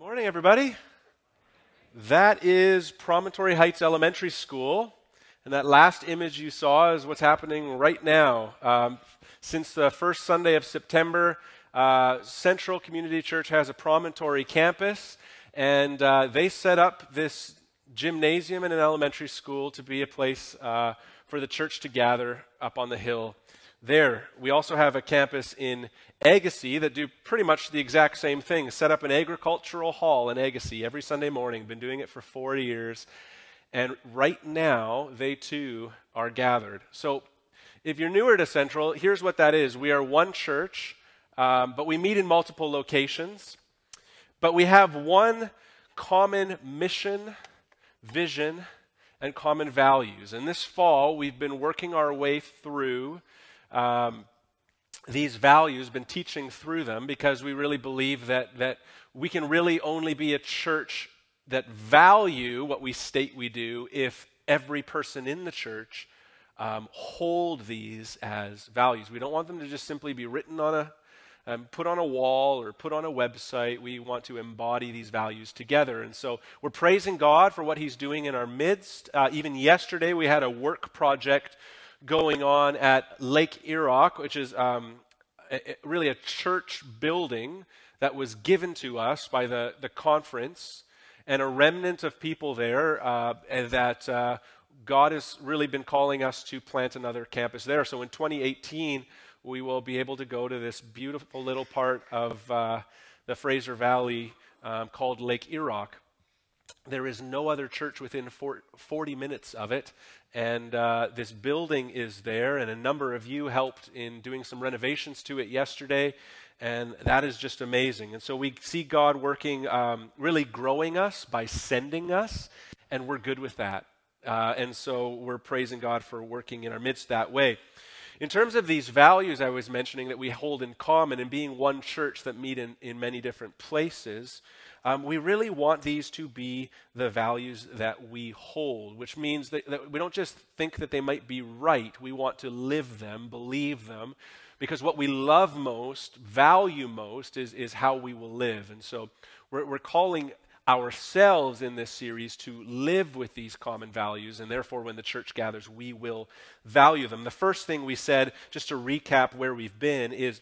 morning, everybody. That is Promontory Heights Elementary School. And that last image you saw is what's happening right now. Um, since the first Sunday of September, uh, Central Community Church has a Promontory campus, and uh, they set up this gymnasium in an elementary school to be a place uh, for the church to gather up on the hill there. We also have a campus in Agassiz that do pretty much the exact same thing. Set up an agricultural hall in Agassiz every Sunday morning. Been doing it for 40 years. And right now, they too are gathered. So if you're newer to Central, here's what that is. We are one church, um, but we meet in multiple locations. But we have one common mission, vision, and common values. And this fall, we've been working our way through um, these values, been teaching through them because we really believe that, that we can really only be a church that value what we state we do if every person in the church um, hold these as values. We don't want them to just simply be written on a um, put on a wall or put on a website. We want to embody these values together. And so we're praising God for what He's doing in our midst. Uh, even yesterday, we had a work project going on at Lake Errock, which is um, a, really a church building that was given to us by the, the conference, and a remnant of people there uh, that uh, God has really been calling us to plant another campus there. So in 2018, we will be able to go to this beautiful little part of uh, the Fraser Valley um, called Lake Errock. There is no other church within 40 minutes of it. And uh, this building is there, and a number of you helped in doing some renovations to it yesterday. And that is just amazing. And so we see God working, um, really growing us by sending us, and we're good with that. Uh, and so we're praising God for working in our midst that way. In terms of these values I was mentioning that we hold in common and being one church that meet in, in many different places, um, we really want these to be the values that we hold, which means that, that we don't just think that they might be right. We want to live them, believe them, because what we love most, value most, is, is how we will live. And so we're, we're calling ourselves in this series to live with these common values, and therefore, when the church gathers, we will value them. The first thing we said, just to recap where we've been, is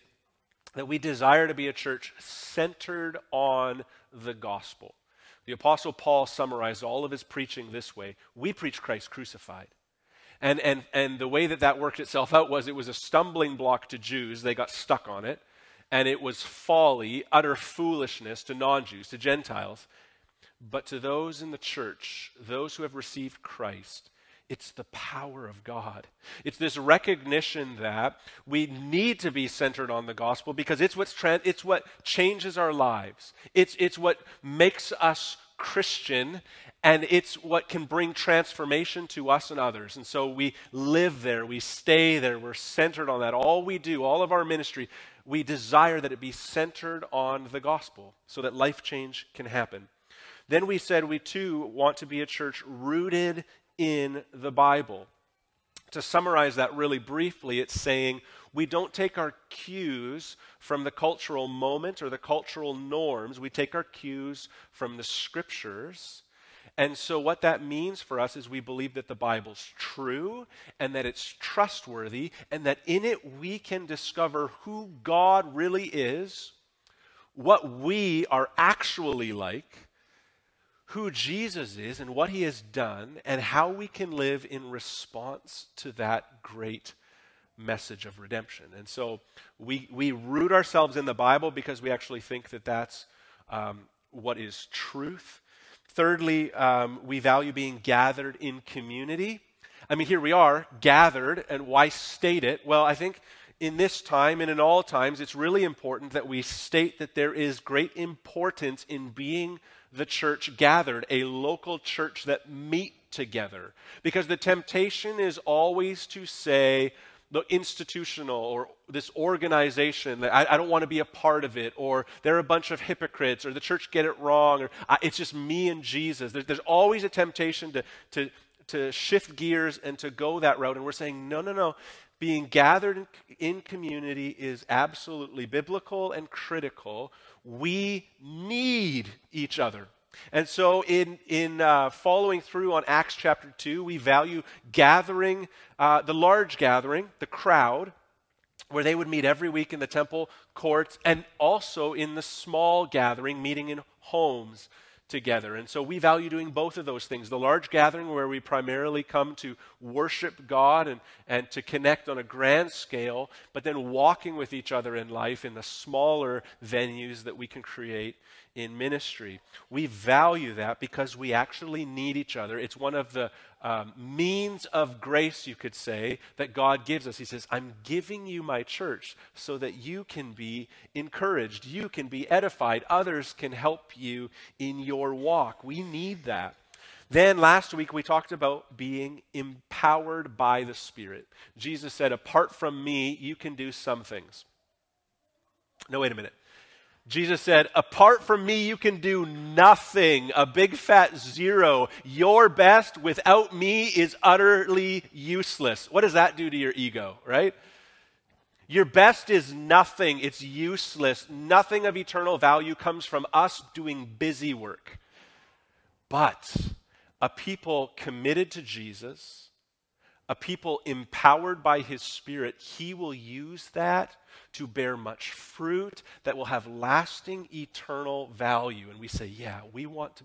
that we desire to be a church centered on the gospel. The Apostle Paul summarized all of his preaching this way We preach Christ crucified. And, and, and the way that that worked itself out was it was a stumbling block to Jews. They got stuck on it. And it was folly, utter foolishness to non Jews, to Gentiles. But to those in the church, those who have received Christ, it's the power of God. It's this recognition that we need to be centered on the gospel because it's, what's it's what changes our lives. It's, it's what makes us Christian, and it's what can bring transformation to us and others. And so we live there, we stay there, we're centered on that. All we do, all of our ministry, we desire that it be centered on the gospel so that life change can happen. Then we said we too want to be a church rooted in the Bible. To summarize that really briefly, it's saying we don't take our cues from the cultural moment or the cultural norms. We take our cues from the scriptures. And so, what that means for us is we believe that the Bible's true and that it's trustworthy, and that in it we can discover who God really is, what we are actually like, who Jesus is and what he has done and how we can live in response to that great message of redemption. And so we, we root ourselves in the Bible because we actually think that that's um, what is truth. Thirdly, um, we value being gathered in community. I mean, here we are, gathered, and why state it? Well, I think in this time and in all times, it's really important that we state that there is great importance in being the church gathered, a local church that meet together. Because the temptation is always to say, the institutional or this organization that I, I, don't want to be a part of it or they're a bunch of hypocrites or the church get it wrong or I, it's just me and jesus there's, always a temptation to, to, to shift gears and to go that route and we're saying no no no being gathered in community is absolutely biblical and critical. We need each other. And so, in, in uh, following through on Acts chapter 2, we value gathering, uh, the large gathering, the crowd, where they would meet every week in the temple courts, and also in the small gathering, meeting in homes together. And so we value doing both of those things the large gathering, where we primarily come to worship God and, and to connect on a grand scale, but then walking with each other in life in the smaller venues that we can create in ministry. We value that because we actually need each other. It's one of the um, means of grace, you could say, that God gives us. He says, I'm giving you my church so that you can be encouraged, you can be edified, others can help you in your walk. We need that. Then last week we talked about being empowered by the Spirit. Jesus said, Apart from me, you can do some things. No, wait a minute. Jesus said, Apart from me, you can do nothing. A big fat zero. Your best without me is utterly useless. What does that do to your ego, right? Your best is nothing. It's useless. Nothing of eternal value comes from us doing busy work. But a people committed to Jesus, a people empowered by his Spirit, he will use that to bear much fruit that will have lasting eternal value. And we say, yeah, we want to,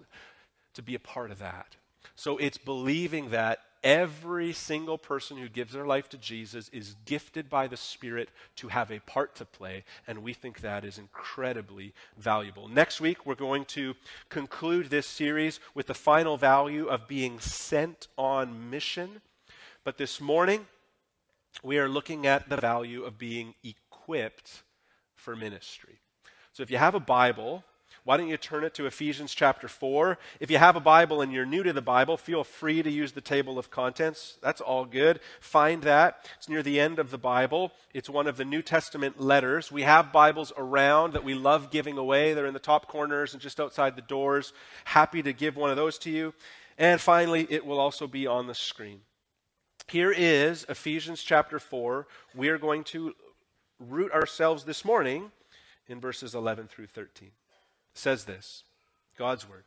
to be a part of that. So it's believing that every single person who gives their life to Jesus is gifted by the Spirit to have a part to play, and we think that is incredibly valuable. Next week, we're going to conclude this series with the final value of being sent on mission. But this morning, we are looking at the value of being equipped equipped for ministry. So if you have a Bible, why don't you turn it to Ephesians chapter 4? If you have a Bible and you're new to the Bible, feel free to use the table of contents. That's all good. Find that. It's near the end of the Bible. It's one of the New Testament letters. We have Bibles around that we love giving away. They're in the top corners and just outside the doors. Happy to give one of those to you. And finally, it will also be on the screen. Here is Ephesians chapter 4. We are going to root ourselves this morning in verses 11 through 13. It says this God's word.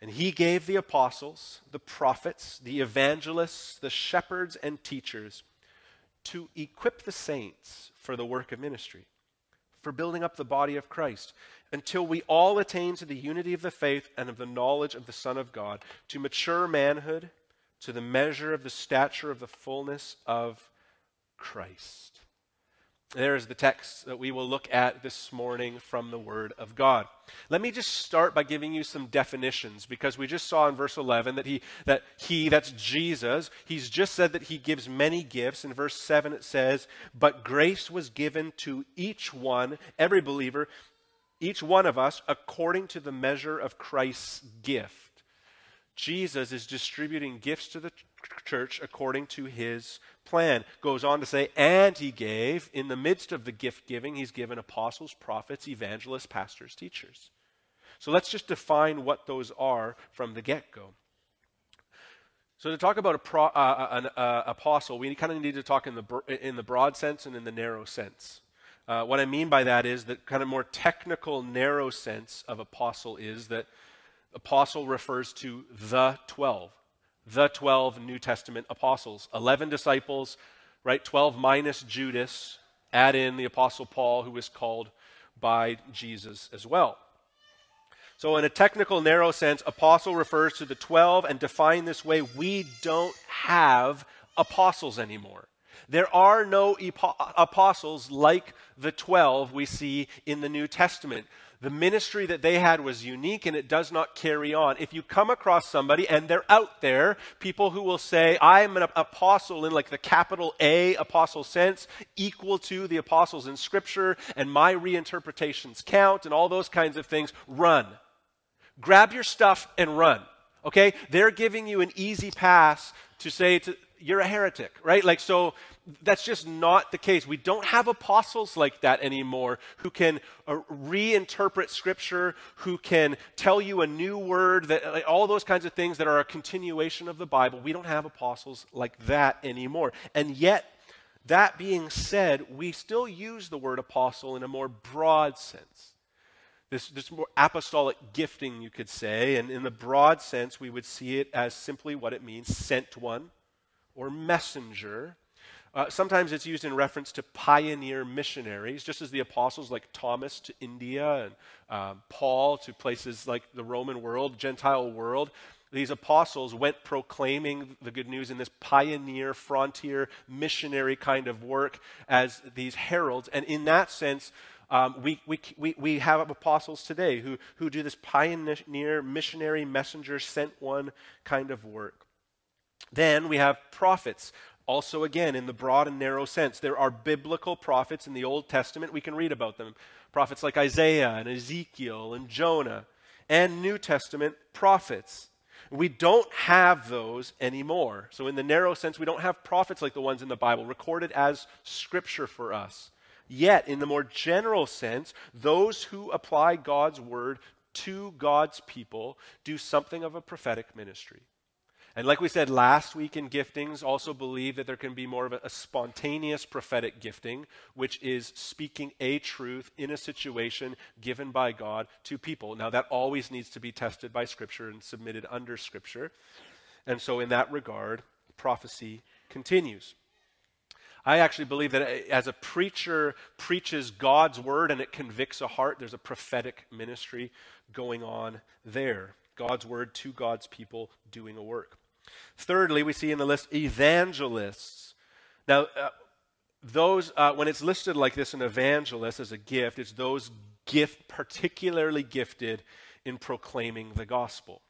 And he gave the apostles, the prophets, the evangelists, the shepherds, and teachers to equip the saints for the work of ministry, for building up the body of Christ, until we all attain to the unity of the faith and of the knowledge of the Son of God, to mature manhood, to the measure of the stature of the fullness of Christ. There's the text that we will look at this morning from the Word of God. Let me just start by giving you some definitions because we just saw in verse 11 that he, that he, that's Jesus, he's just said that he gives many gifts. In verse 7 it says, But grace was given to each one, every believer, each one of us, according to the measure of Christ's gift. Jesus is distributing gifts to the church according to his plan. Goes on to say, and he gave, in the midst of the gift giving, he's given apostles, prophets, evangelists, pastors, teachers. So let's just define what those are from the get go. So to talk about pro, uh, uh, an uh, apostle, we kind of need to talk in the in the broad sense and in the narrow sense. Uh, what I mean by that is that kind of more technical, narrow sense of apostle is that apostle refers to the twelve the 12 New Testament apostles. 11 disciples, right? 12 minus Judas. Add in the apostle Paul, who was called by Jesus as well. So, in a technical, narrow sense, apostle refers to the 12, and defined this way, we don't have apostles anymore. There are no apostles like the 12 we see in the New Testament the ministry that they had was unique and it does not carry on. If you come across somebody and they're out there, people who will say, I'm an apostle in like the capital A apostle sense, equal to the apostles in Scripture, and my reinterpretations count, and all those kinds of things, run. Grab your stuff and run. Okay? They're giving you an easy pass to say to, you're a heretic, right? Like, so that's just not the case. We don't have apostles like that anymore who can uh, reinterpret scripture, who can tell you a new word, that like, all those kinds of things that are a continuation of the Bible. We don't have apostles like that anymore. And yet, That being said, we still use the word apostle in a more broad sense. This, this more apostolic gifting, you could say, and in the broad sense, we would see it as simply what it means sent one or messenger. Uh, sometimes it's used in reference to pioneer missionaries, just as the apostles like Thomas to India and um, Paul to places like the Roman world, Gentile world. These apostles went proclaiming the good news in this pioneer, frontier, missionary kind of work as these heralds. And in that sense, um, we, we, we, we have apostles today who, who do this pioneer, missionary, messenger, sent one kind of work. Then we have prophets. Also, again, in the broad and narrow sense, there are biblical prophets in the Old Testament. We can read about them. Prophets like Isaiah and Ezekiel and Jonah, and New Testament prophets. We don't have those anymore. So, in the narrow sense, we don't have prophets like the ones in the Bible recorded as scripture for us. Yet, in the more general sense, those who apply God's word to God's people do something of a prophetic ministry. And like we said last week in giftings, also believe that there can be more of a, a, spontaneous prophetic gifting, which is speaking a truth in a situation given by God to people. Now, that always needs to be tested by Scripture and submitted under Scripture. And so, in that regard, prophecy continues. I actually believe that eh, as a preacher preaches God's word and it convicts a heart, there's a prophetic ministry going on there. God's word to God's people doing a work. Thirdly, we see in the list evangelists. Now, uh, those uh, when it's listed like this, an evangelist as a gift, it's those gift particularly gifted in proclaiming the gospel.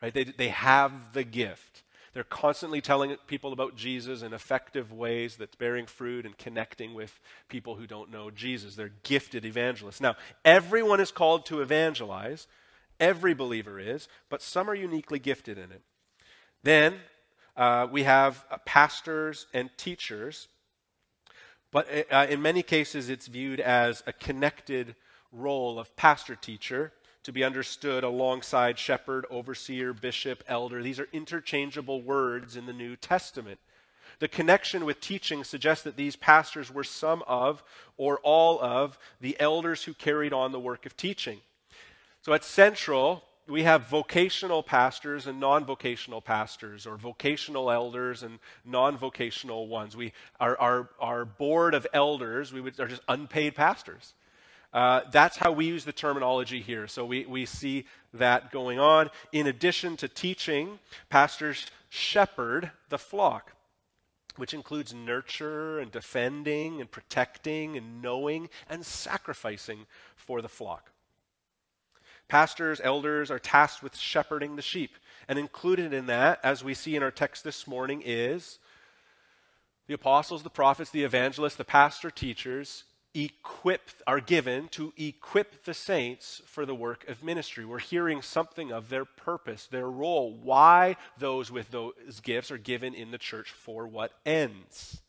Right? They, they have the gift. They're constantly telling people about Jesus in effective ways that's bearing fruit and connecting with people who don't know Jesus. They're gifted evangelists. Now, everyone is called to evangelize. Every believer is, but some are uniquely gifted in it. Then uh, we have uh, pastors and teachers, but uh, uh, in many cases it's viewed as a connected role of pastor teacher to be understood alongside shepherd, overseer, bishop, elder. These are interchangeable words in the New Testament. The connection with teaching suggests that these pastors were some of or all of the elders who carried on the work of teaching. So at Central, we have vocational pastors and non vocational pastors, or vocational elders and non vocational ones. We, our, our, our board of elders we would, are just unpaid pastors. Uh, that's how we use the terminology here. So we, we see that going on. In addition to teaching, pastors shepherd the flock, which includes nurture and defending and protecting and knowing and sacrificing for the flock. Pastors, elders are tasked with shepherding the sheep. And included in that, as we see in our text this morning, is the apostles, the prophets, the evangelists, the pastor teachers equip are given to equip the saints for the work of ministry. We're hearing something of their purpose, their role, why those with those gifts are given in the church for what ends.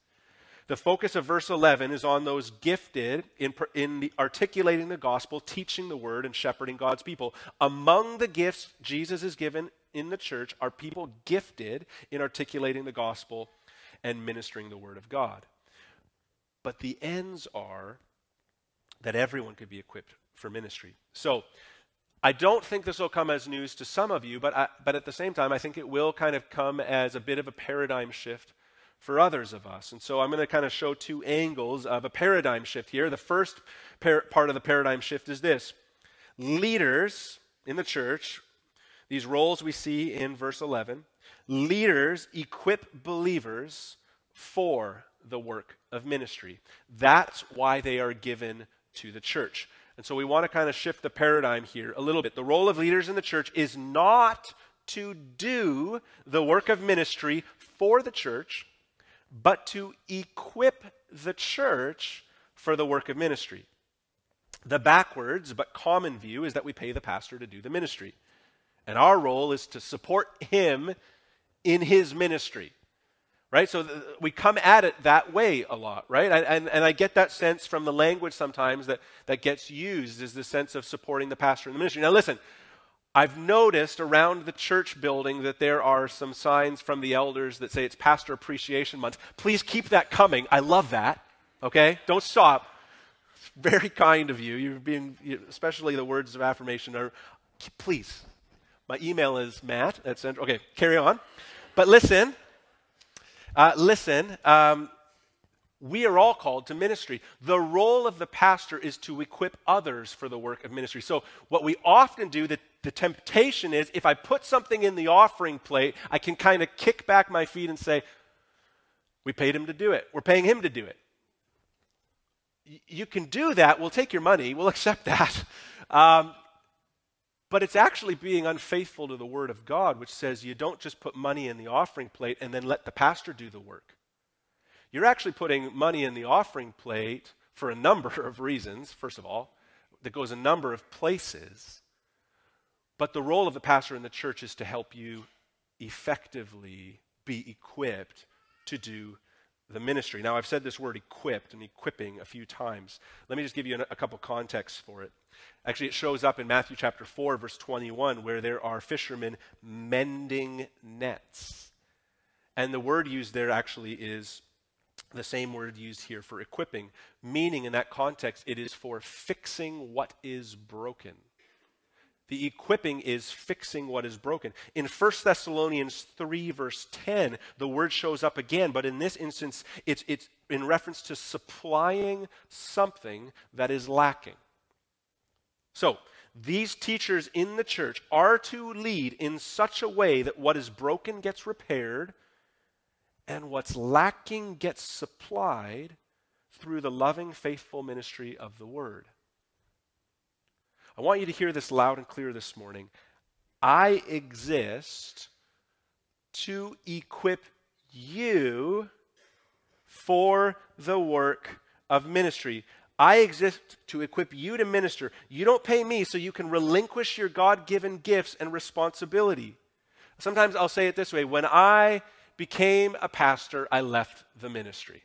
The focus of verse 11 is on those gifted in, in the, articulating the gospel, teaching the word, and shepherding God's people. Among the gifts Jesus is given in the church are people gifted in articulating the gospel and ministering the word of God. But the ends are that everyone could be equipped for ministry. So, I don't think this will come as news to some of you, but, I, but at the same time, I think it will kind of come as a bit of a paradigm shift for others of us. And so I'm going to kind of show two angles of a paradigm shift here. The first par- part of the paradigm shift is this leaders in the church, these roles we see in verse 11, leaders equip believers for the work of ministry. That's why they are given to the church. And so we want to kind of shift the paradigm here a little bit. The role of leaders in the church is not to do the work of ministry for the church, but to equip the church for the work of ministry. The backwards but common view is that we pay the pastor to do the ministry. And our role is to support him in his ministry. Right? So th- we come at it that way a lot, right? And, and, and I get that sense from the language sometimes that, that gets used is the sense of supporting the pastor in the ministry. Now, listen, I've noticed around the church building that there are some signs from the elders that say it's Pastor Appreciation Month. Please keep that coming. I love that. Okay? Don't stop. It's very kind of you. You're being, especially the words of affirmation are, please. My email is matt at central. Okay, carry on. But listen, uh, listen. Um, we are all called to ministry. The role of the pastor is to equip others for the work of ministry. So, what we often do, the, the temptation is if I put something in the offering plate, I can kind of kick back my feet and say, We paid him to do it. We're paying him to do it. You can do that. We'll take your money. We'll accept that. Um, but it's actually being unfaithful to the Word of God, which says you don't just put money in the offering plate and then let the pastor do the work. You're actually putting money in the offering plate for a number of reasons, first of all, that goes a number of places. But the role of the pastor in the church is to help you effectively be equipped to do the ministry. Now, I've said this word equipped and equipping a few times. Let me just give you a couple contexts for it. Actually, it shows up in Matthew chapter 4, verse 21, where there are fishermen mending nets. And the word used there actually is the same word used here for equipping, meaning in that context, it is for fixing what is broken. The equipping is fixing what is broken. In 1 Thessalonians 3, verse 10, the word shows up again, but in this instance, it's, it's in reference to supplying something that is lacking. So, these teachers in the church are to lead in such a way that what is broken gets repaired and what's lacking gets supplied through the loving, faithful ministry of the Word. I want you to hear this loud and clear this morning. I exist to equip you for the work of ministry. I exist to equip you to minister. You don't pay me so you can relinquish your God given gifts and responsibility. Sometimes I'll say it this way when I became a pastor, I left the ministry.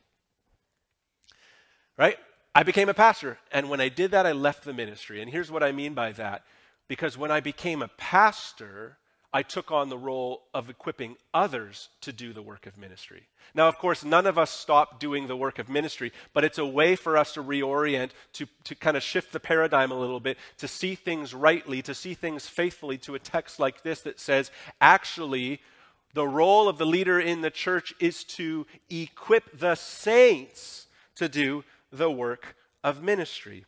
Right? I became a pastor, and when I did that, I left the ministry. And here's what I mean by that because when I became a pastor, I took on the role of equipping others to do the work of ministry. Now, of course, none of us stop doing the work of ministry, but it's a way for us to reorient, to, to kind of shift the paradigm a little bit, to see things rightly, to see things faithfully to a text like this that says, actually, the role of the leader in the church is to equip the saints to do the work of ministry.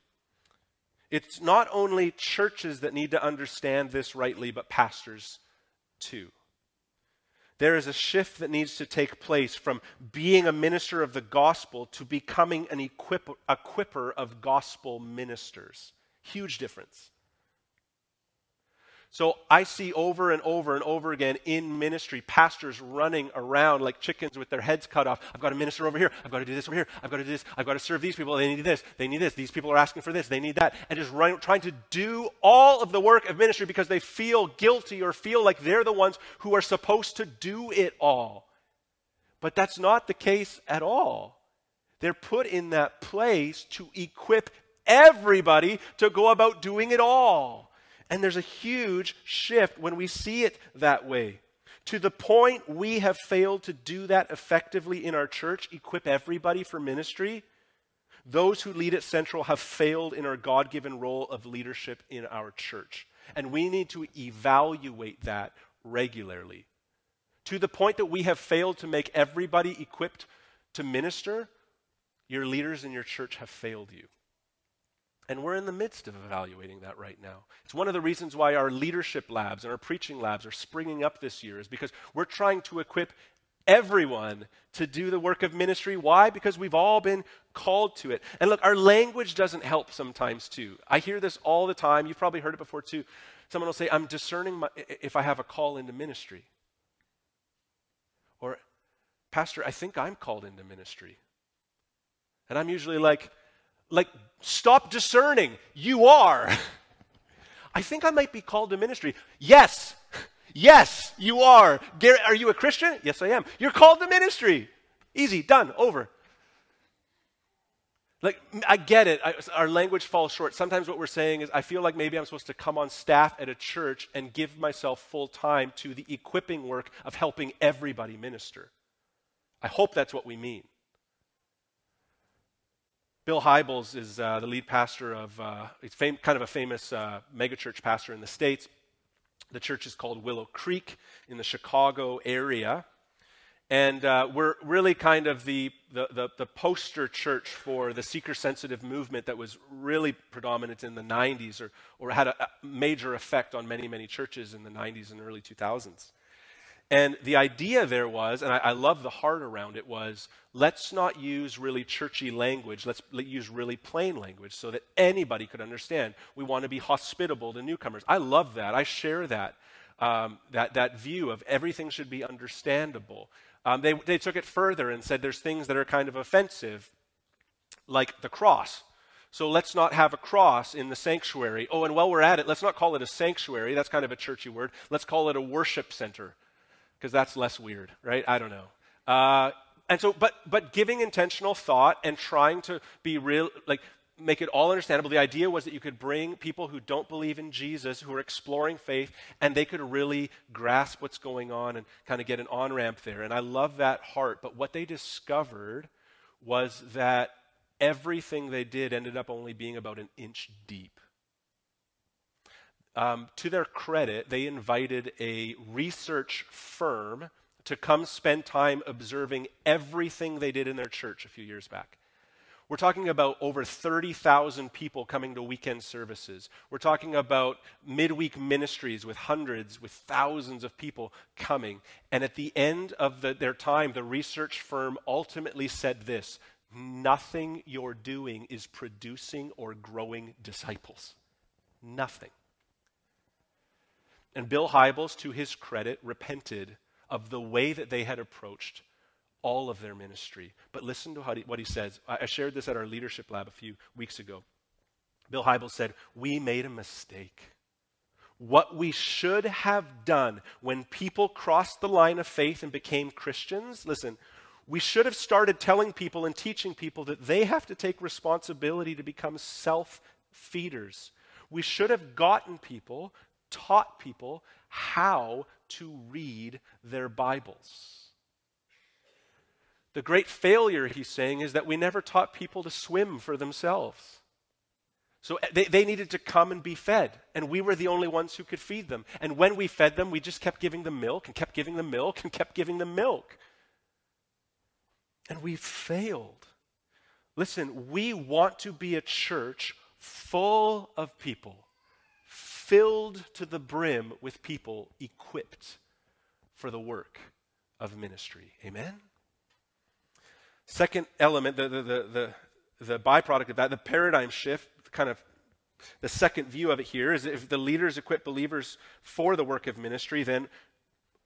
It's not only churches that need to understand this rightly, but pastors too. There is a shift that needs to take place from being a minister of the gospel to becoming an equip- equipper of gospel ministers. Huge difference. So I see over and over and over again in ministry pastors running around like chickens with their heads cut off. I've got to minister over here. I've got to do this over here. I've got to do this. I've got to serve these people. They need this. They need this. These people are asking for this. They need that. And just trying to do all of the work of ministry because they feel guilty or feel like they're the ones who are supposed to do it all. But that's not the case at all. They're put in that place to equip everybody to go about doing it all. And there's a huge shift when we see it that way. To the point we have failed to do that effectively in our church, equip everybody for ministry. Those who lead at Central have failed in our God given role of leadership in our church. And we need to evaluate that regularly. To the point that we have failed to make everybody equipped to minister, your leaders in your church have failed you. And we're in the midst of evaluating that right now. It's one of the reasons why our leadership labs and our preaching labs are springing up this year, is because we're trying to equip everyone to do the work of ministry. Why? Because we've all been called to it. And look, our language doesn't help sometimes too. I hear this all the time. You've probably heard it before too. Someone will say, I'm discerning my, if I have a call into ministry. Or, Pastor, I think I'm called into ministry. And I'm usually like, like, stop discerning. You are. I think I might be called to ministry. Yes. Yes, you are. Garrett, are you a Christian? Yes, I am. You're called to ministry. Easy, done, over. Like, I get it. I, our language falls short. Sometimes what we're saying is, I feel like maybe I'm supposed to come on staff at a church and give myself full time to the equipping work of helping everybody minister. I hope that's what we mean. Bill Hybels is uh, the lead pastor of, uh, he's fam- kind of a famous uh, megachurch pastor in the States. The church is called Willow Creek in the Chicago area. And uh, we're really kind of the, the, the, the, poster church for the seeker sensitive movement that was really predominant in the 90s or, or had a, a major effect on many, many churches in the 90s and early 2000s. And the idea there was, and I, I, love the heart around it, was let's not use really churchy language. Let's use really plain language so that anybody could understand. We want to be hospitable to newcomers. I love that. I share that, um, that, that view of everything should be understandable. Um, they, they took it further and said there's things that are kind of offensive, like the cross. So let's not have a cross in the sanctuary. Oh, and while we're at it, let's not call it a sanctuary. That's kind of a churchy word. Let's call it a worship center, because that's less weird, right? I don't know. Uh, and so, but but giving intentional thought and trying to be real, like make it all understandable. The idea was that you could bring people who don't believe in Jesus, who are exploring faith, and they could really grasp what's going on and kind of get an on ramp there. And I love that heart. But what they discovered was that everything they did ended up only being about an inch deep. Um, to their credit, they invited a research firm to come spend time observing everything they did in their church a few years back. We're talking about over 30,000 people coming to weekend services. We're talking about midweek ministries with hundreds, with thousands of people coming. And at the end of the, their time, the research firm ultimately said this nothing you're doing is producing or growing disciples. Nothing. And Bill Hybels, to his credit, repented of the way that they had approached all of their ministry. But listen to what he says. I, I shared this at our leadership lab a few weeks ago. Bill Hybels said, We made a mistake. What we should have done when people crossed the line of faith and became Christians, listen, we should have started telling people and teaching people that they have to take responsibility to become self feeders. We should have gotten people, taught people how to read their Bibles. The great failure, he's saying, is that we never taught people to swim for themselves. So eh, they, they needed to come and be fed, and we were the only ones who could feed them. And when we fed them, we just kept giving them milk and kept giving them milk and kept giving them milk. And we failed. Listen, we want to be a church full of people, filled to the brim with people equipped for the work of ministry. Amen? Second element, the, the, the, the, byproduct of that, the paradigm shift, kind of the second view of it here is if the leaders equip believers for the work of ministry, then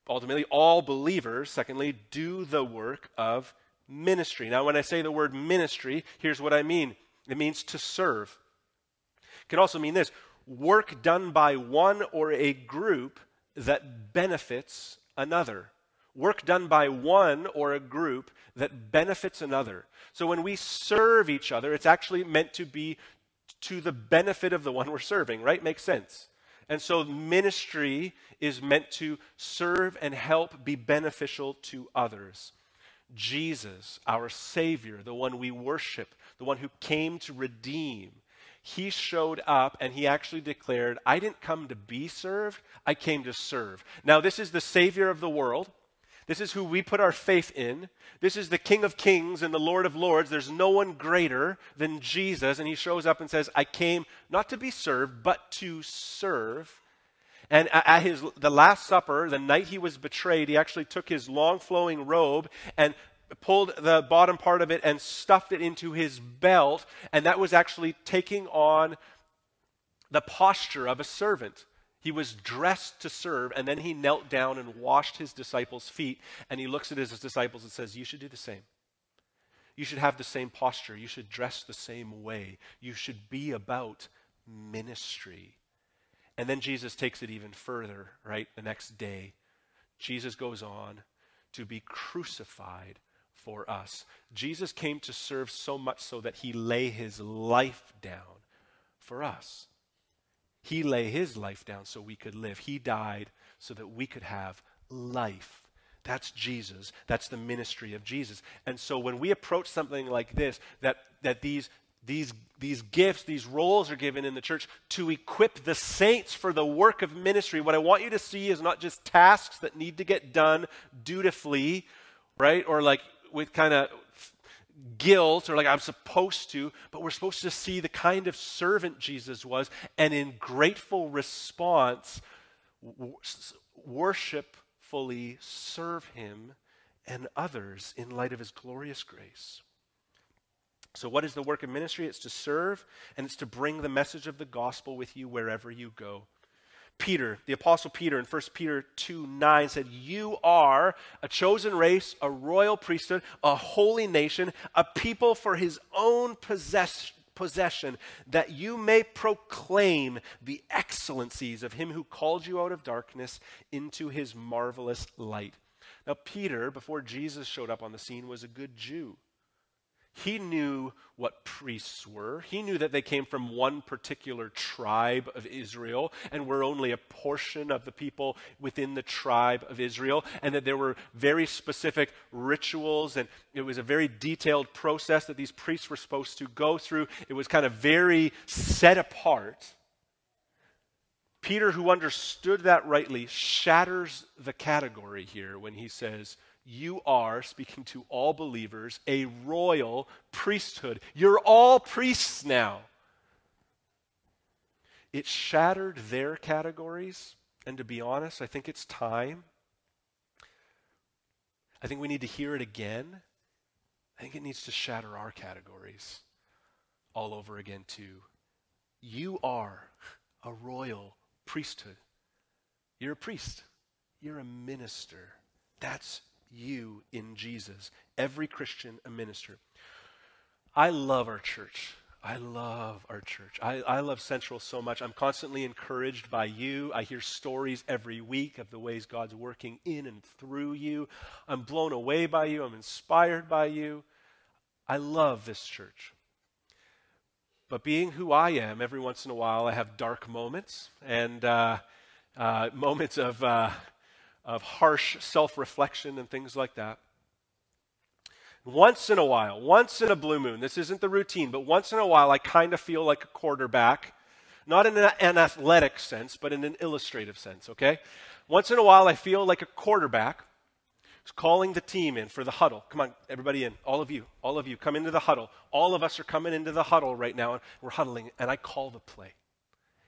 ultimately all believers, secondly, do the work of ministry. Now, when I say the word ministry, here's what I mean it means to serve. It can also mean this work done by one or a group that benefits another work done by one or a group that benefits another. So when we serve each other, it's actually meant to be to the benefit of the one we're serving, right? Makes sense. And so ministry is meant to serve and help be beneficial to others. Jesus, our Savior, the one we worship, the one who came to redeem, he showed up and he actually declared, I didn't come to be served, I came to serve. Now, this is the Savior of the world. This is who we put our faith in. This is the King of Kings and the Lord of Lords. There's no one greater than Jesus. And he shows up and says, I came not to be served, but to serve. And at his, the Last Supper, the night he was betrayed, he actually took his long flowing robe and pulled the bottom part of it and stuffed it into his belt. And that was actually taking on the posture of a servant. He was dressed to serve, and then he knelt down and washed his disciples' feet. And he looks at his disciples and says, You should do the same. You should have the same posture. You should dress the same way. You should be about ministry. And then Jesus takes it even further, right? The next day, Jesus goes on to be crucified for us. Jesus came to serve so much so that he lay his life down for us. He lay his life down so we could live. He died so that we could have life. That's Jesus. That's the ministry of Jesus. And so when we approach something like this, that, that these, these, these gifts, these roles are given in the church to equip the saints for the work of ministry, what I want you to see is not just tasks that need to get done dutifully, right? Or like with kind of guilt or like I'm supposed to, but we're supposed to see the kind of servant Jesus was and in grateful response, worshipfully serve him and others in light of his glorious grace. So, what is the work of ministry? It's to serve and it's to bring the message of the gospel with you wherever you go. Peter, the Apostle Peter in 1 Peter 2 9 said, You are a chosen race, a royal priesthood, a holy nation, a people for his own possess- possession, that you may proclaim the excellencies of him who called you out of darkness into his marvelous light. Now, Peter, before Jesus showed up on the scene, was a good Jew. He knew what priests were. He knew that they came from one particular tribe of Israel and were only a portion of the people within the tribe of Israel, and that there were very specific rituals, and it was a very detailed process that these priests were supposed to go through. It was kind of very set apart. Peter, who understood that rightly, shatters the category here when he says, you are, speaking to all believers, a royal priesthood. You're all priests now. It shattered their categories, and to be honest, I think it's time. I think we need to hear it again. I think it needs to shatter our categories all over again, too. You are a royal priesthood. You're a priest, you're a minister. That's you in Jesus. Every Christian a minister. I love our church. I love our church. I, I love Central so much. I'm constantly encouraged by you. I hear stories every week of the ways God's working in and through you. I'm blown away by you. I'm inspired by you. I love this church. But being who I am, every once in a while I have dark moments and uh, uh, moments of uh, of harsh self reflection and things like that. Once in a while, once in a blue moon, this isn't the routine, but once in a while, I kind of feel like a quarterback, not in an athletic sense, but in an illustrative sense, okay? Once in a while, I feel like a quarterback who's calling the team in for the huddle. Come on, everybody in, all of you, all of you, come into the huddle. All of us are coming into the huddle right now, and we're huddling, and I call the play.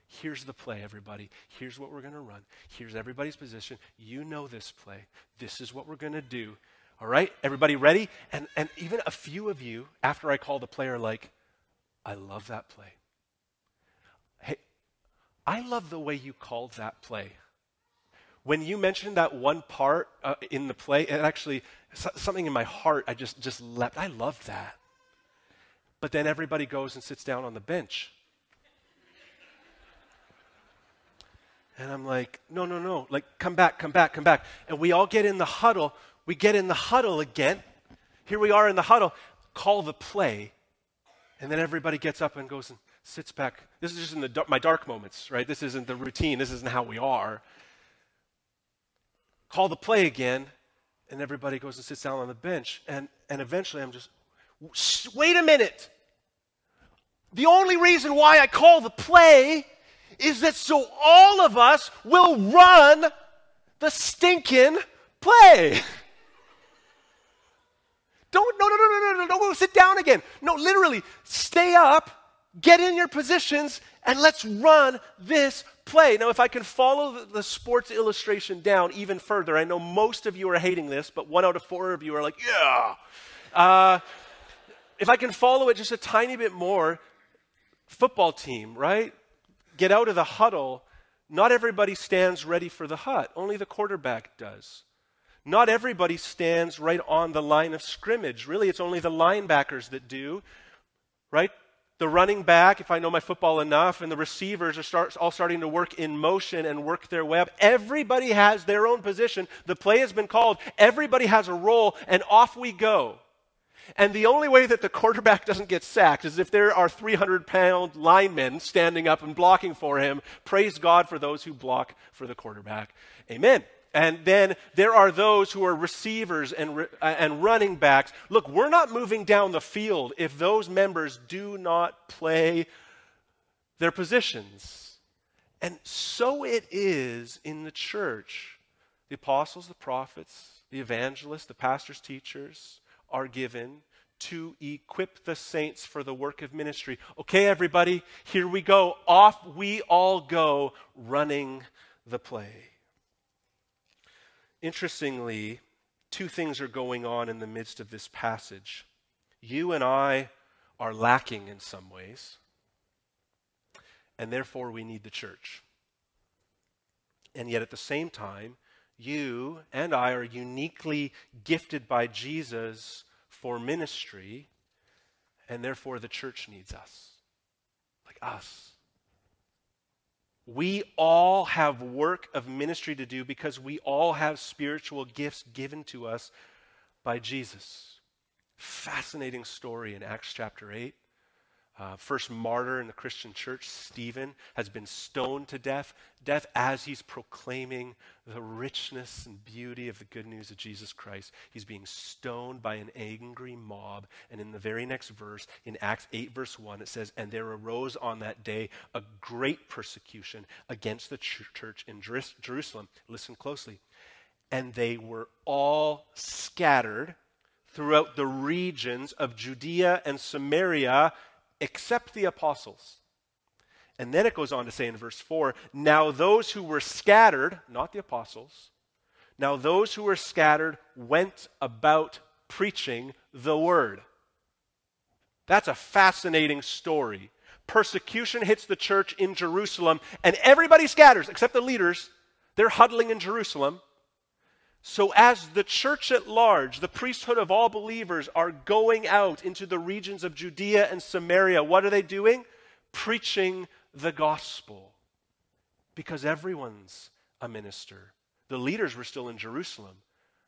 Here's the play, everybody. Here's what we're going to run. Here's everybody's position. You know this play. This is what we're going to do. All right? Everybody ready? And, and even a few of you, after I call the play, are like, I love that play. Hey, I love the way you called that play. When you mentioned that one part uh, in the play, it actually, something in my heart, I just, just leapt. I love that. But then everybody goes and sits down on the bench. And I'm like, no, no, no. Like, come back, come back, come back. And we all get in the huddle. We get in the huddle again. Here we are in the huddle. Call the play. And then everybody gets up and goes and sits back. This is just in the, my dark moments, right? This isn't the routine. This isn't how we are. Call the play again. And everybody goes and sits down on the bench. And, and eventually I'm just, wait a minute. The only reason why I call the play is that so all of us will run the stinking play. Don't, no, no, no, no, no, no, don't go sit down again. No, literally, stay up, get in your positions, and let's run this play. Now, if I can follow the, sports illustration down even further, I know most of you are hating this, but one out of four of you are like, yeah. Uh, if I can follow it just a tiny bit more, football team, right? Get out of the huddle, not everybody stands ready for the hut. Only the quarterback does. Not everybody stands right on the line of scrimmage. Really, it's only the linebackers that do, right? The running back, if I know my football enough, and the receivers are start, all starting to work in motion and work their way up. Everybody has their own position. The play has been called. Everybody has a role, and off we go. And the only way that the quarterback doesn't get sacked is if there are 300 pound linemen standing up and blocking for him. Praise God for those who block for the quarterback. Amen. And then there are those who are receivers and, uh, and running backs. Look, we're not moving down the field if those members do not play their positions. And so it is in the church. The apostles, the prophets, the evangelists, the pastors, teachers are given to equip the saints for the work of ministry. Okay, everybody, here we go. Off we all go, running the play. Interestingly, two things are going on in the midst of this passage. You and I are lacking in some ways, and therefore we need the church. And yet at the same time, you and I are uniquely gifted by Jesus for ministry, and therefore the church needs us. Like us. We all have work of ministry to do because we all have spiritual gifts given to us by Jesus. Fascinating story in Acts chapter 8. Uh, first martyr in the Christian church, Stephen, has been stoned to death, death as he's proclaiming the richness and beauty of the good news of Jesus Christ. He's being stoned by an angry mob. And in the very next verse, in Acts 8, verse 1, it says, And there arose on that day a great persecution against the ch- church in Jer- Jerusalem. Listen closely. And they were all scattered throughout the regions of Judea and Samaria except the apostles. And then it goes on to say in verse 4 Now those who were scattered, not the apostles, now those who were scattered went about preaching the word. That's a fascinating story. Persecution hits the church in Jerusalem, and everybody scatters except the leaders. They're huddling in Jerusalem. So, as the church at large, the priesthood of all believers, are going out into the regions of Judea and Samaria, what are they doing? Preaching the gospel. Because everyone's a minister. The leaders were still in Jerusalem,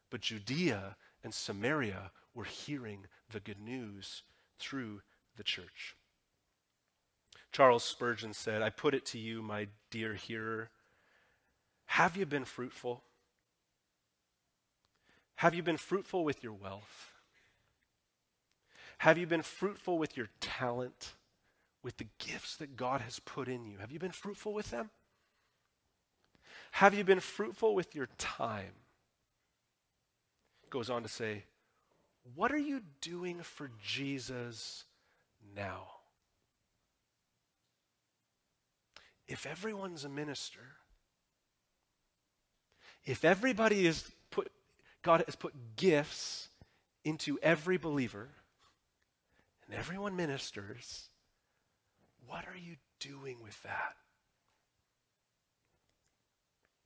but Judea and Samaria were hearing the good news through the church. Charles Spurgeon said, I put it to you, my dear hearer, have you been fruitful? Have you been fruitful with your wealth? Have you been fruitful with your talent, with the gifts that God has put in you? Have you been fruitful with them? Have you been fruitful with your time? Goes on to say, What are you doing for Jesus now? If everyone's a minister, if everybody is God has put gifts into every believer, and everyone ministers. What are you doing with that?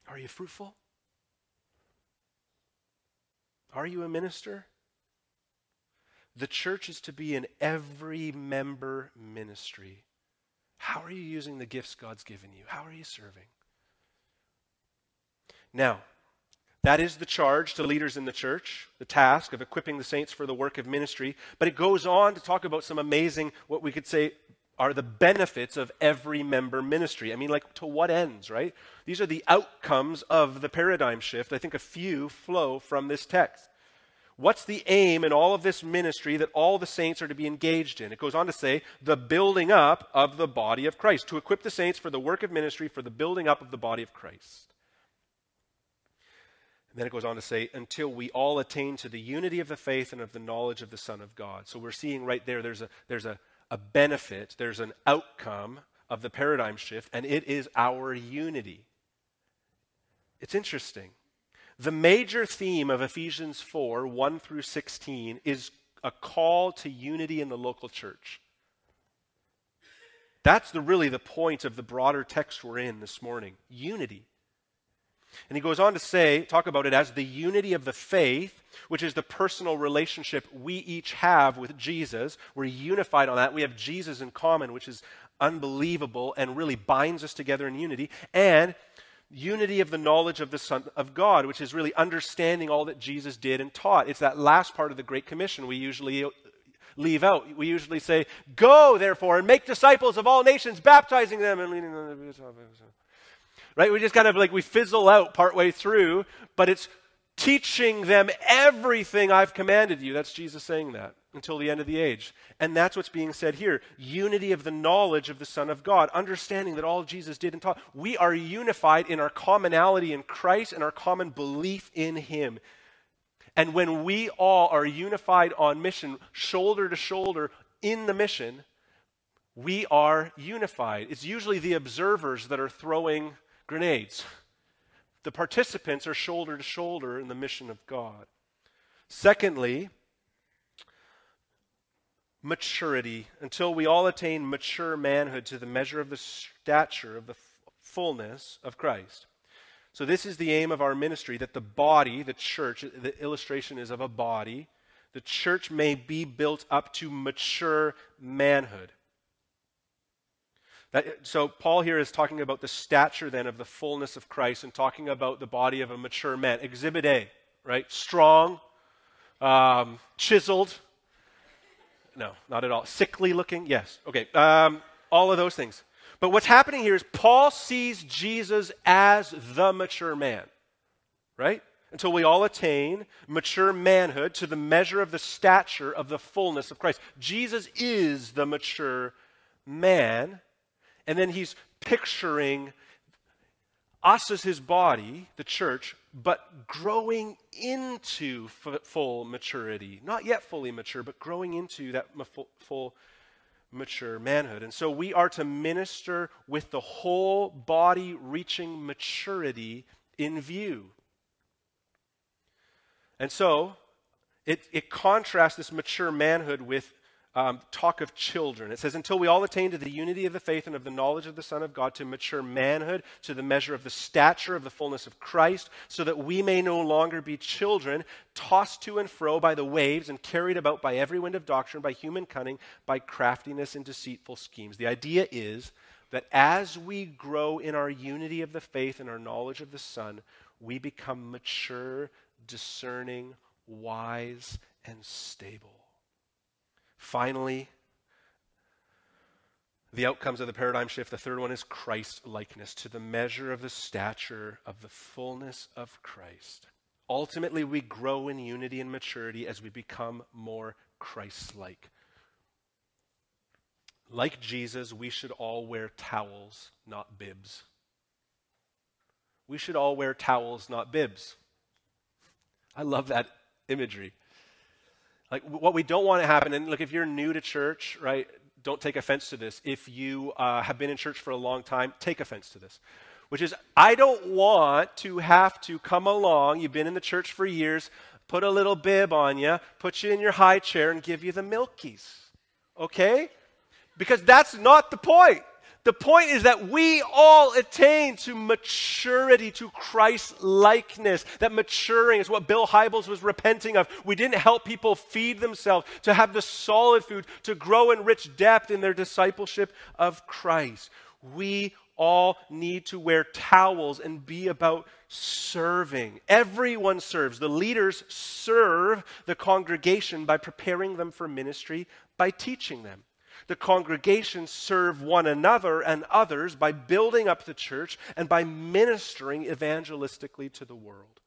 Are you fruitful? Are you a minister? The church is to be an every member ministry. How are you using the gifts God's given you? How are you serving? Now, that is the charge to leaders in the church, the task of equipping the saints for the work of ministry. But it goes on to talk about some amazing, what we could say are the benefits of every member ministry. I mean, like, to what ends, right? These are the outcomes of the paradigm shift. I think a few flow from this text. What's the aim in all of this ministry that all the saints are to be engaged in? It goes on to say, the building up of the body of Christ, to equip the saints for the work of ministry, for the building up of the body of Christ. And then it goes on to say, until we all attain to the unity of the faith and of the knowledge of the Son of God. So we're seeing right there, there's a, there's a, a benefit, there's an outcome of the paradigm shift, and it is our unity. It's interesting. The major theme of Ephesians 4 1 through 16 is a call to unity in the local church. That's the, really the point of the broader text we're in this morning unity. And he goes on to say, talk about it as the unity of the faith, which is the personal relationship we each have with Jesus. We're unified on that. We have Jesus in common, which is unbelievable and really binds us together in unity. And unity of the knowledge of the Son of God, which is really understanding all that Jesus did and taught. It's that last part of the Great Commission we usually leave out. We usually say, Go, therefore, and make disciples of all nations, baptizing them and leading them Right? We just kind of like, we fizzle out partway through, but it's teaching them everything I've commanded you. That's Jesus saying that until the end of the age. And that's what's being said here unity of the knowledge of the Son of God, understanding that all Jesus did and taught. We are unified in our commonality in Christ and our common belief in Him. And when we all are unified on mission, shoulder to shoulder in the mission, we are unified. It's usually the observers that are throwing grenades. The participants are shoulder to shoulder in the mission of God. Secondly, maturity, until we all attain mature manhood to the measure of the stature of the fullness of Christ. So, this is the aim of our ministry that the body, the church, the illustration is of a body, the church may be built up to mature manhood. That, so, Paul here is talking about the stature then of the fullness of Christ and talking about the body of a mature man. Exhibit A, right? Strong, um, chiseled. No, not at all. Sickly looking? Yes. Okay. Um, all of those things. But what's happening here is Paul sees Jesus as the mature man, right? Until we all attain mature manhood to the measure of the stature of the fullness of Christ. Jesus is the mature man. And then he's picturing us as his body, the church, but growing into f- full maturity. Not yet fully mature, but growing into that full, full mature manhood. And so we are to minister with the whole body reaching maturity in view. And so it, it contrasts this mature manhood with um, talk of children. It says, Until we all attain to the unity of the faith and of the knowledge of the Son of God, to mature manhood, to the measure of the stature of the fullness of Christ, so that we may no longer be children, tossed to and fro by the waves and carried about by every wind of doctrine, by human cunning, by craftiness and deceitful schemes. The idea is that as we grow in our unity of the faith and our knowledge of the Son, we become mature, discerning, wise, and stable. Finally, the outcomes of the paradigm shift. The third one is Christ likeness, to the measure of the stature of the fullness of Christ. Ultimately, we grow in unity and maturity as we become more Christ like. Like Jesus, we should all wear towels, not bibs. We should all wear towels, not bibs. I love that imagery. Like what we don't want to happen, and look, if you're new to church, right, don't take offense to this. If you uh, have been in church for a long time, take offense to this. Which is, I don't want to have to come along, you've been in the church for years, put a little bib on you, put you in your high chair, and give you the milkies. Okay? Because that's not the point. The point is that we all attain to maturity, to Christ likeness. That maturing is what Bill Hybels was repenting of. We didn't help people feed themselves, to have the solid food, to grow in rich depth in their discipleship of Christ. We all need to wear towels and be about serving. Everyone serves. The leaders serve the congregation by preparing them for ministry, by teaching them. The congregations serve one another and others by building up the church and by ministering evangelistically to the world.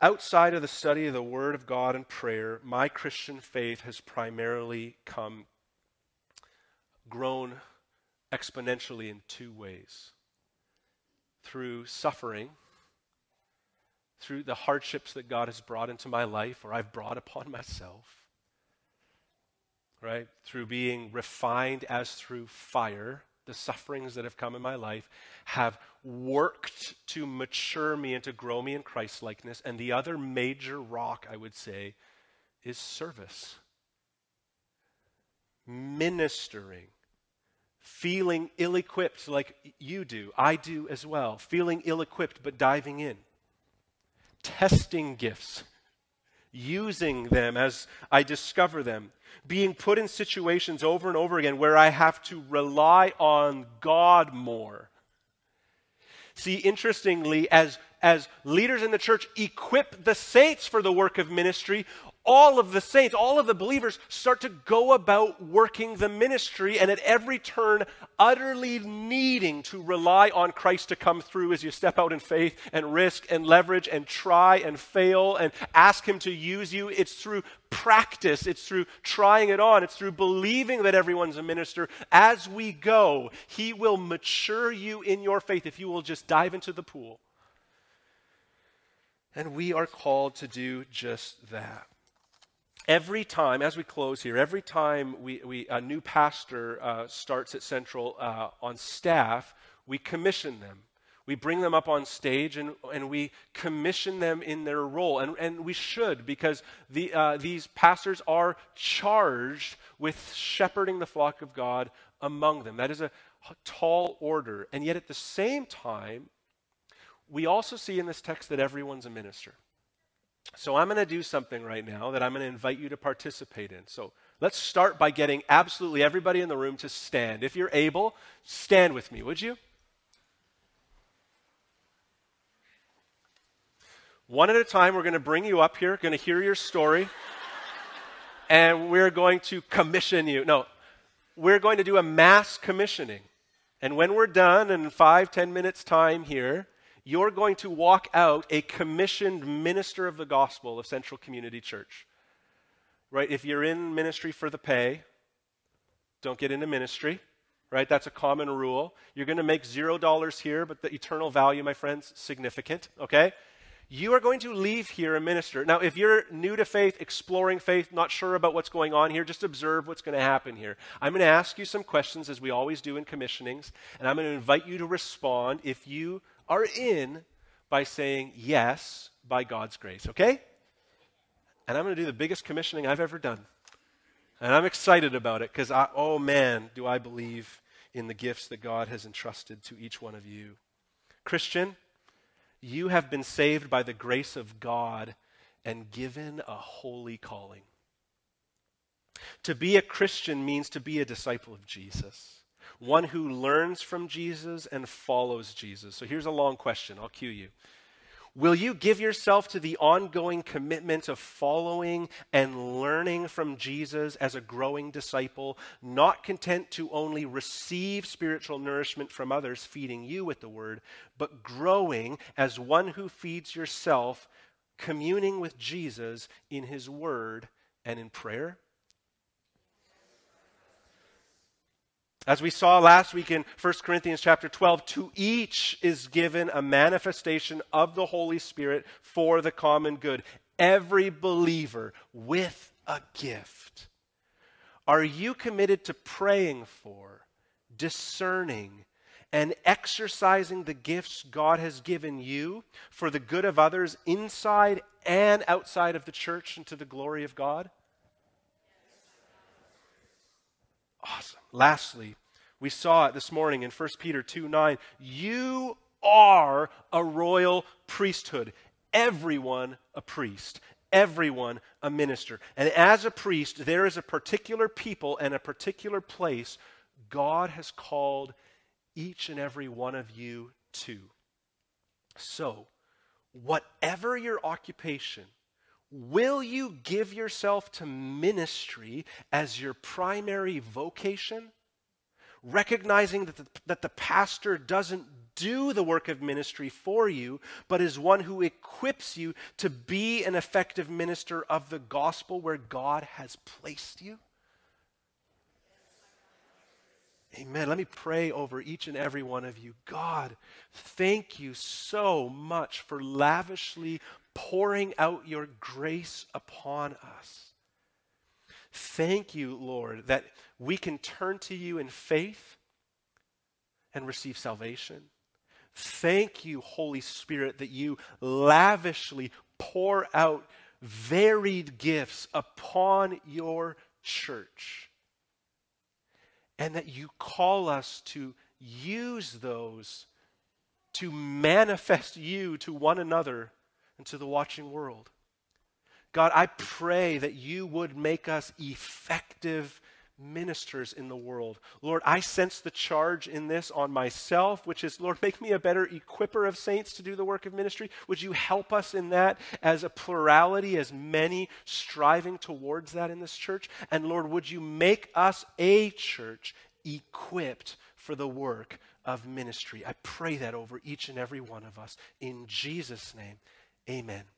Outside of the study of the Word of God and prayer, my Christian faith has primarily come, grown exponentially in two ways through suffering, through the hardships that God has brought into my life or I've brought upon myself right? Through being refined as through fire, the sufferings that have come in my life have worked to mature me and to grow me in Christ likeness. And the other major rock, I would say, is service. Ministering. Feeling ill equipped like you do, I do as well. Feeling ill equipped but diving in. Testing gifts using them as I discover them, being put in situations over and over again where I have to rely on God more. See, interestingly, as, as leaders in the church equip the saints for the work of ministry, all of the saints, all of the believers start to go about working the ministry and at every turn utterly needing to rely on Christ to come through as you step out in faith and risk and leverage and try and fail and ask Him to use you. It's through practice, it's through trying it on, it's through believing that everyone's a minister. As we go, He will mature you in your faith if you will just dive into the pool. And we are called to do just that every time, as we close here, every time we, we a new pastor uh, starts at Central uh, on staff, we commission them. We bring them up on stage and, and we commission them in their role. And, and we should, because the, uh, these pastors are charged with shepherding the flock of God among them. That is a tall order. And yet, at the same time, we also see in this text that everyone's a minister. So I'm going to do something right now that I'm going to invite you to participate in. So let's start by getting absolutely everybody in the room to stand. If you're able, stand with me, would you? One at a time, we're going to bring you up here, going to hear your story, and we're going to commission you. No, we're going to do a mass commissioning. And when we're done in five, ten minutes' time here, you're going to walk out a commissioned minister of the gospel of Central Community Church. Right? If you're in ministry for the pay, don't get into ministry. Right? That's a common rule. You're going to make zero dollars here, but the eternal value, my friends, significant. Okay? You are going to leave here a minister. Now, if you're new to faith, exploring faith, not sure about what's going on here, just observe what's going to happen here. I'm going to ask you some questions, as we always do in commissionings, and I'm going to invite you to respond if you are in by saying yes by God's grace, okay? And I'm going to do the biggest commissioning I've ever done. And I'm excited about it because, oh man, do I believe in the gifts that God has entrusted to each one of you. Christian, you have been saved by the grace of God and given a holy calling. To be a Christian means to be a disciple of Jesus one who learns from Jesus and follows Jesus. So here's a long question. I'll cue you. Will you give yourself to the ongoing commitment of following and learning from Jesus as a growing disciple, not content to only receive spiritual nourishment from others feeding you with the word, but growing as one who feeds yourself, communing with Jesus in his word and in prayer? As we saw last week in 1 Corinthians chapter 12, to each is given a manifestation of the Holy Spirit for the common good. Every believer with a gift. Are you committed to praying for, discerning, and exercising the gifts God has given you for the good of others inside and outside of the church and to the glory of God? Awesome. Lastly, we saw it this morning in 1 Peter 2 9. You are a royal priesthood. Everyone a priest. Everyone a minister. And as a priest, there is a particular people and a particular place God has called each and every one of you to. So, whatever your occupation, Will you give yourself to ministry as your primary vocation? Recognizing that the, that the pastor doesn't do the work of ministry for you, but is one who equips you to be an effective minister of the gospel where God has placed you? Amen. Let me pray over each and every one of you. God, thank you so much for lavishly pouring out your grace upon us. Thank you, Lord, that we can turn to you in faith and receive salvation. Thank you, Holy Spirit, that you lavishly pour out varied gifts upon your church. And that you call us to use those to manifest you to one another and to the watching world. God, I pray that you would make us effective ministers in the world. Lord, I sense the charge in this on myself, which is, Lord, make me a better equiper of saints to do the work of ministry. Would you help us in that as a plurality, as many striving towards that in this church? And Lord, would you make us a church equipped for the work of ministry? I pray that over each and every one of us. In Jesus' name, amen.